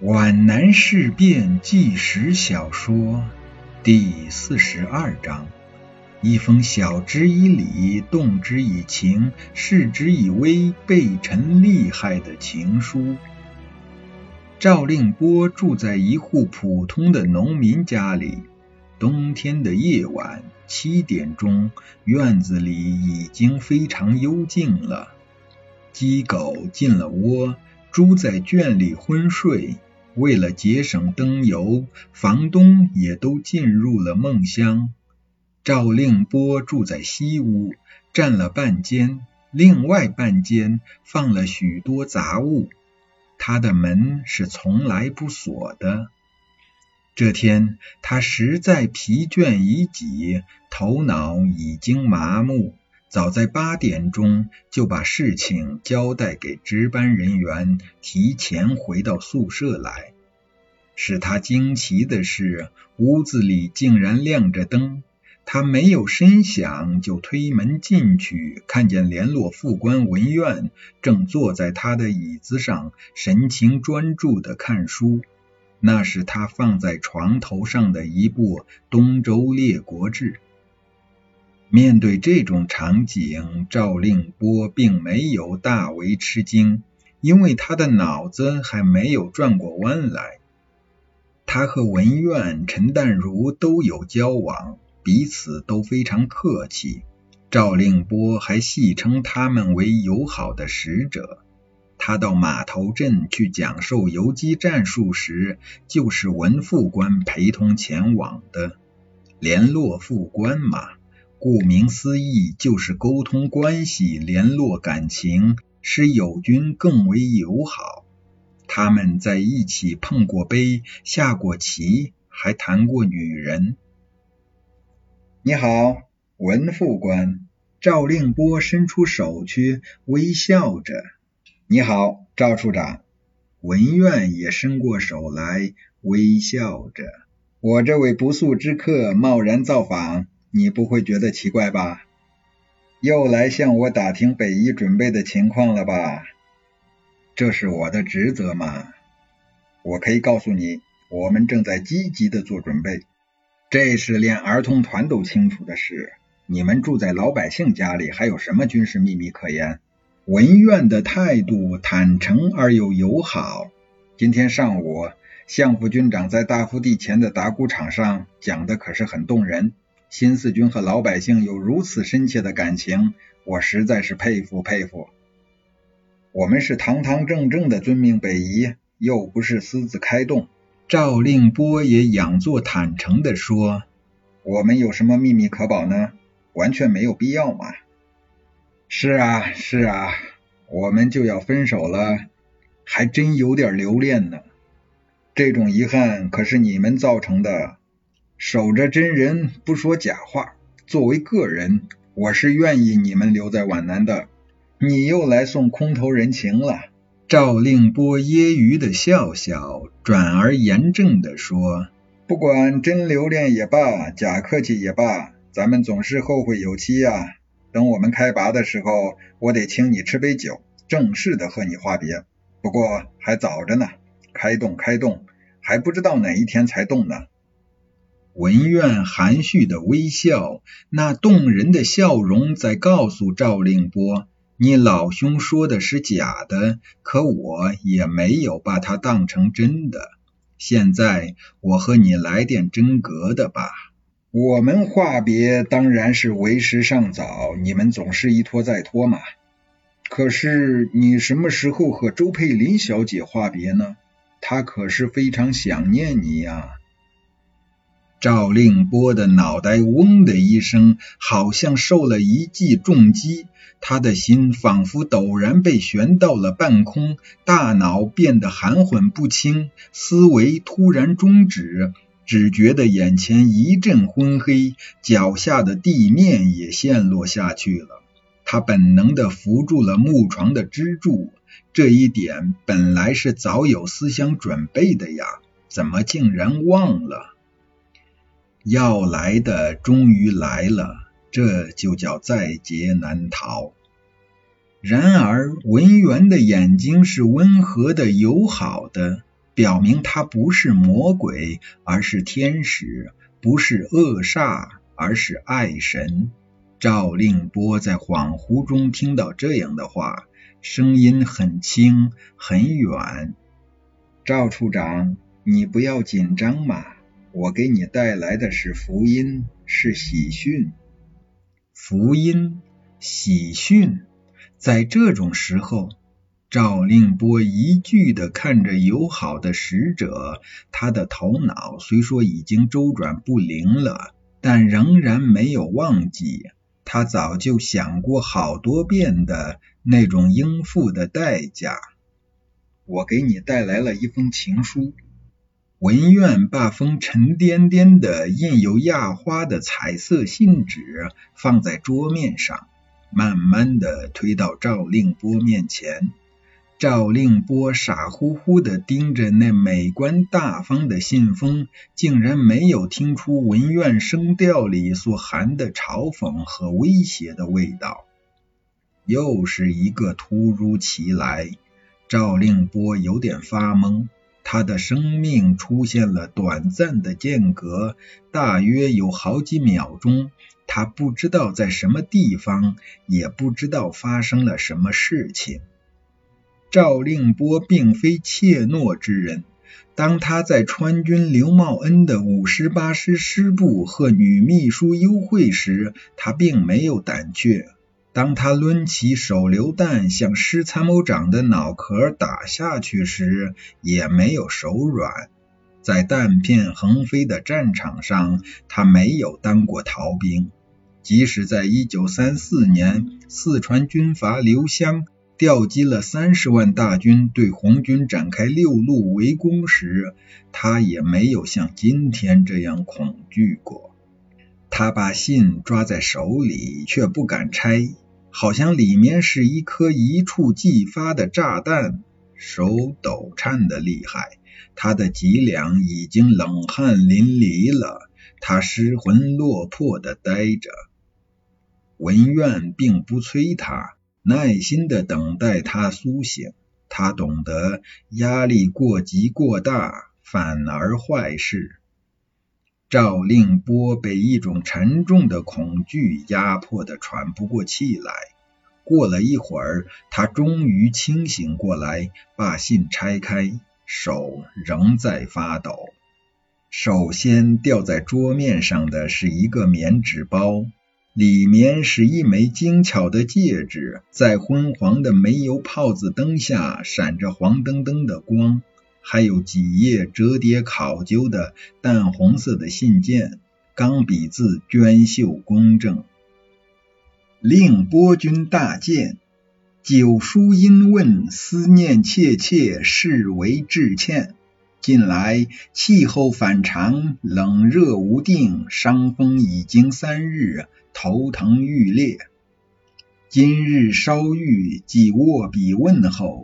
皖南事变纪实小说第四十二章：一封晓之以理、动之以情、示之以威、备陈厉害的情书。赵令波住在一户普通的农民家里。冬天的夜晚，七点钟，院子里已经非常幽静了。鸡狗进了窝，猪在圈里昏睡。为了节省灯油，房东也都进入了梦乡。赵令波住在西屋，占了半间，另外半间放了许多杂物。他的门是从来不锁的。这天，他实在疲倦已极，头脑已经麻木。早在八点钟，就把事情交代给值班人员，提前回到宿舍来。使他惊奇的是，屋子里竟然亮着灯。他没有声响，就推门进去，看见联络副官文苑正坐在他的椅子上，神情专注地看书。那是他放在床头上的一部《东周列国志》。面对这种场景，赵令波并没有大为吃惊，因为他的脑子还没有转过弯来。他和文苑、陈淡如都有交往，彼此都非常客气。赵令波还戏称他们为友好的使者。他到码头镇去讲授游击战术时，就是文副官陪同前往的。联络副官嘛。顾名思义，就是沟通关系、联络感情，使友军更为友好。他们在一起碰过杯、下过棋，还谈过女人。你好，文副官。赵令波伸出手去，微笑着。你好，赵处长。文苑也伸过手来，微笑着。我这位不速之客贸然造访。你不会觉得奇怪吧？又来向我打听北医准备的情况了吧？这是我的职责嘛。我可以告诉你，我们正在积极的做准备。这是连儿童团都清楚的事。你们住在老百姓家里，还有什么军事秘密可言？文苑的态度坦诚而又友好。今天上午，向副军长在大福地前的打谷场上讲的可是很动人。新四军和老百姓有如此深切的感情，我实在是佩服佩服。我们是堂堂正正的遵命北移，又不是私自开动。赵令波也仰作坦诚的说：“我们有什么秘密可保呢？完全没有必要嘛。”是啊，是啊，我们就要分手了，还真有点留恋呢。这种遗憾可是你们造成的。守着真人不说假话。作为个人，我是愿意你们留在皖南的。你又来送空头人情了。赵令波揶揄的笑笑，转而严正的说：“不管真留恋也罢，假客气也罢，咱们总是后会有期呀。等我们开拔的时候，我得请你吃杯酒，正式的和你话别。不过还早着呢，开动开动，还不知道哪一天才动呢。”文苑含蓄的微笑，那动人的笑容在告诉赵令波：“你老兄说的是假的，可我也没有把它当成真的。现在我和你来点真格的吧。我们话别当然是为时尚早，你们总是一拖再拖嘛。可是你什么时候和周佩林小姐话别呢？她可是非常想念你呀。”赵令波的脑袋嗡的一声，好像受了一记重击，他的心仿佛陡然被悬到了半空，大脑变得含混不清，思维突然终止，只觉得眼前一阵昏黑，脚下的地面也陷落下去了。他本能的扶住了木床的支柱，这一点本来是早有思想准备的呀，怎么竟然忘了？要来的终于来了，这就叫在劫难逃。然而文员的眼睛是温和的、友好的，表明他不是魔鬼，而是天使；不是恶煞，而是爱神。赵令波在恍惚中听到这样的话，声音很轻很远。赵处长，你不要紧张嘛，我给你带来的是福音，是喜讯。福音，喜讯，在这种时候，赵令波一句的看着友好的使者，他的头脑虽说已经周转不灵了，但仍然没有忘记他早就想过好多遍的那种应付的代价。我给你带来了一封情书。文苑把封沉甸甸的、印有压花的彩色信纸放在桌面上，慢慢的推到赵令波面前。赵令波傻乎乎的盯着那美观大方的信封，竟然没有听出文苑声调里所含的嘲讽和威胁的味道。又是一个突如其来。赵令波有点发懵，他的生命出现了短暂的间隔，大约有好几秒钟，他不知道在什么地方，也不知道发生了什么事情。赵令波并非怯懦之人，当他在川军刘茂恩的五十八师师部和女秘书幽会时，他并没有胆怯。当他抡起手榴弹向师参谋长的脑壳打下去时，也没有手软。在弹片横飞的战场上，他没有当过逃兵。即使在1934年，四川军阀刘湘调集了三十万大军对红军展开六路围攻时，他也没有像今天这样恐惧过。他把信抓在手里，却不敢拆。好像里面是一颗一触即发的炸弹，手抖颤的厉害，他的脊梁已经冷汗淋漓了，他失魂落魄的呆着。文苑并不催他，耐心的等待他苏醒。他懂得压力过急过大，反而坏事。赵令波被一种沉重的恐惧压迫得喘不过气来。过了一会儿，他终于清醒过来，把信拆开，手仍在发抖。首先掉在桌面上的是一个棉纸包，里面是一枚精巧的戒指，在昏黄的煤油泡子灯下闪着黄澄澄的光。还有几页折叠考究的淡红色的信件，钢笔字娟秀工整。令波君大见，九叔因问，思念切切，视为致歉。近来气候反常，冷热无定，伤风已经三日，头疼欲裂。今日稍愈，即握笔问候。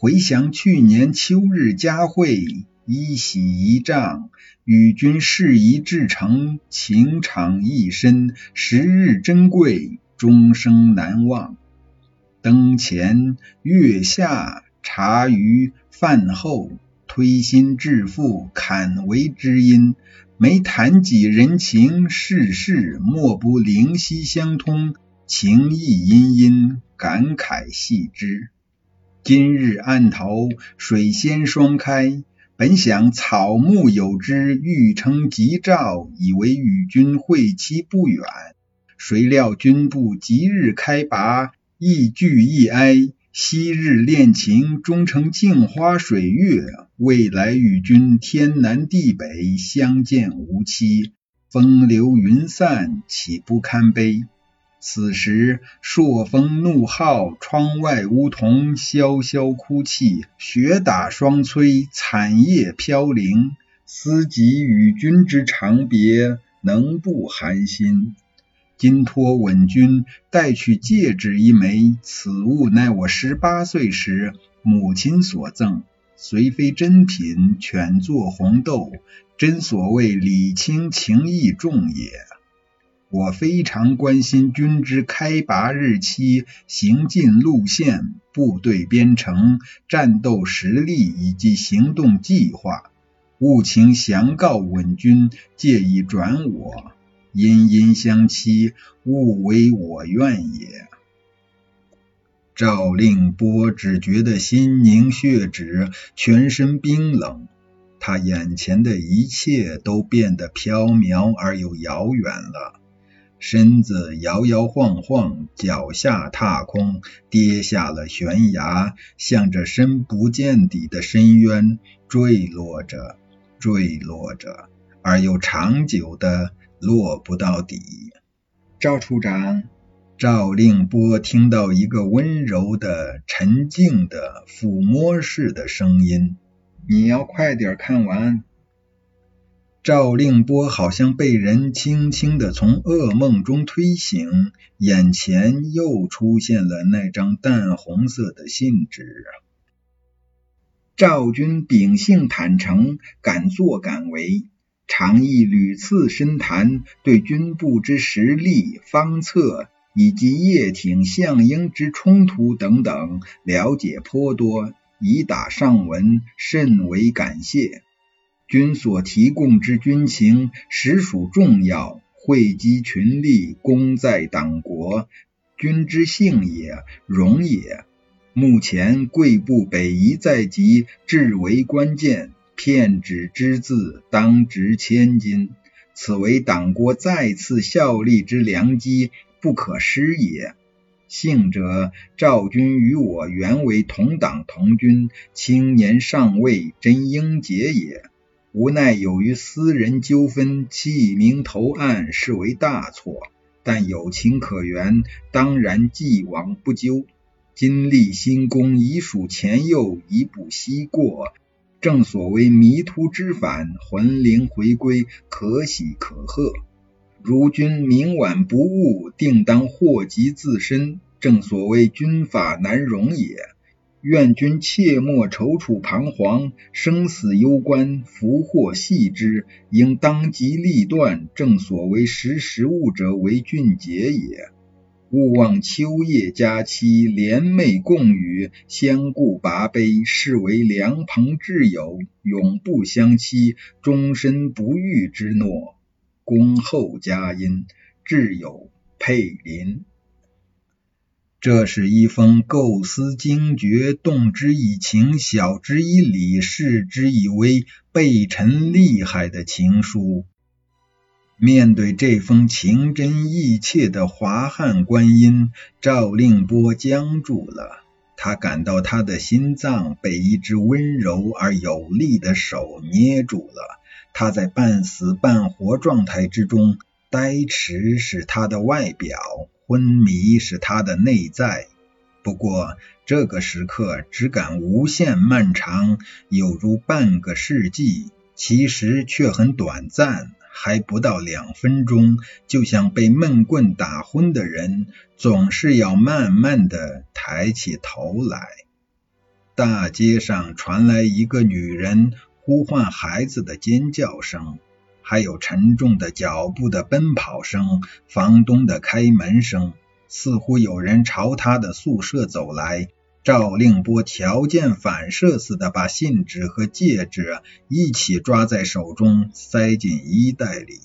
回想去年秋日佳会，一喜一丈，与君事宜至诚，情长意深，时日珍贵，终生难忘。灯前月下，茶余饭后，推心置腹，坎为知音。每谈及人情世事，莫不灵犀相通，情意殷殷，感慨系之。今日案头水仙双开，本想草木有之，欲称吉兆，以为与君会期不远。谁料君部即日开拔，亦惧亦哀。昔日恋情终成镜花水月，未来与君天南地北，相见无期。风流云散，岂不堪悲？此时朔风怒号，窗外梧桐萧萧哭泣，雪打霜催，惨叶飘零。思及与君之长别，能不寒心？今托稳君带去戒指一枚，此物乃我十八岁时母亲所赠，虽非珍品，犬作红豆，真所谓礼轻情意重也。我非常关心军之开拔日期、行进路线、部队编成、战斗实力以及行动计划。务请详告稳军，借以转我。殷殷相期，勿为我愿也。赵令波只觉得心凝血止，全身冰冷，他眼前的一切都变得飘渺而又遥远了。身子摇摇晃晃，脚下踏空，跌下了悬崖，向着深不见底的深渊坠落着，坠落着，而又长久的落不到底。赵处长，赵令波听到一个温柔的、沉静的、抚摸式的声音：“你要快点看完。”赵令波好像被人轻轻的从噩梦中推醒，眼前又出现了那张淡红色的信纸。赵军秉性坦诚，敢作敢为，常亦屡次深谈，对军部之实力、方策以及叶挺、项英之冲突等等了解颇多，以打上文，甚为感谢。君所提供之军情实属重要，汇集群力，功在党国，君之幸也，荣也。目前贵部北移在即，至为关键，片纸之字当值千金，此为党国再次效力之良机，不可失也。幸者赵军与我原为同党同军，青年上尉，真英杰也。无奈由于私人纠纷，弃名投案，是为大错。但有情可原，当然既往不咎。今立新功，已属前右，以补昔过。正所谓迷途知返，魂灵回归，可喜可贺。如君明晚不悟，定当祸及自身。正所谓军法难容也。愿君切莫踌躇彷徨，生死攸关，福祸系之，应当机立断。正所谓识时务者为俊杰也。勿忘秋夜佳期，联袂共语，相顾拔杯，是为良朋挚友，永不相欺，终身不渝之诺。恭候佳音，挚友佩林。这是一封构思精绝、动之以情、晓之以理、示之以威、备陈厉害的情书。面对这封情真意切的华汉观音，赵令波僵住了。他感到他的心脏被一只温柔而有力的手捏住了。他在半死半活状态之中，呆迟是他的外表。昏迷是他的内在，不过这个时刻只感无限漫长，有如半个世纪，其实却很短暂，还不到两分钟。就像被闷棍打昏的人，总是要慢慢的抬起头来。大街上传来一个女人呼唤孩子的尖叫声。还有沉重的脚步的奔跑声，房东的开门声，似乎有人朝他的宿舍走来。赵令波条件反射似的把信纸和戒指一起抓在手中，塞进衣袋里。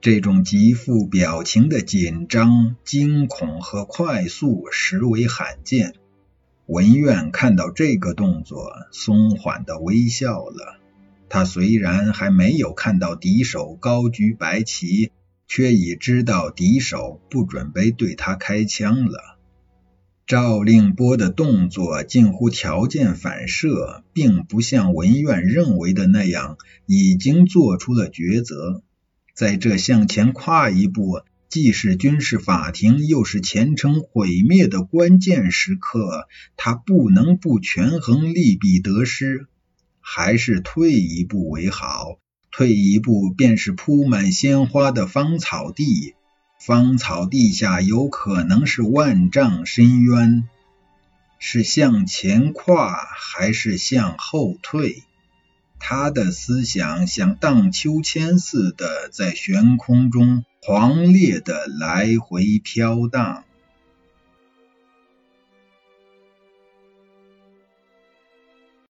这种极富表情的紧张、惊恐和快速，实为罕见。文苑看到这个动作，松缓的微笑了。他虽然还没有看到敌手高举白旗，却已知道敌手不准备对他开枪了。赵令波的动作近乎条件反射，并不像文苑认为的那样已经做出了抉择。在这向前跨一步，既是军事法庭，又是前程毁灭的关键时刻，他不能不权衡利弊得失。还是退一步为好。退一步，便是铺满鲜花的芳草地，芳草地下有可能是万丈深渊。是向前跨，还是向后退？他的思想像荡秋千似的在悬空中狂烈的来回飘荡。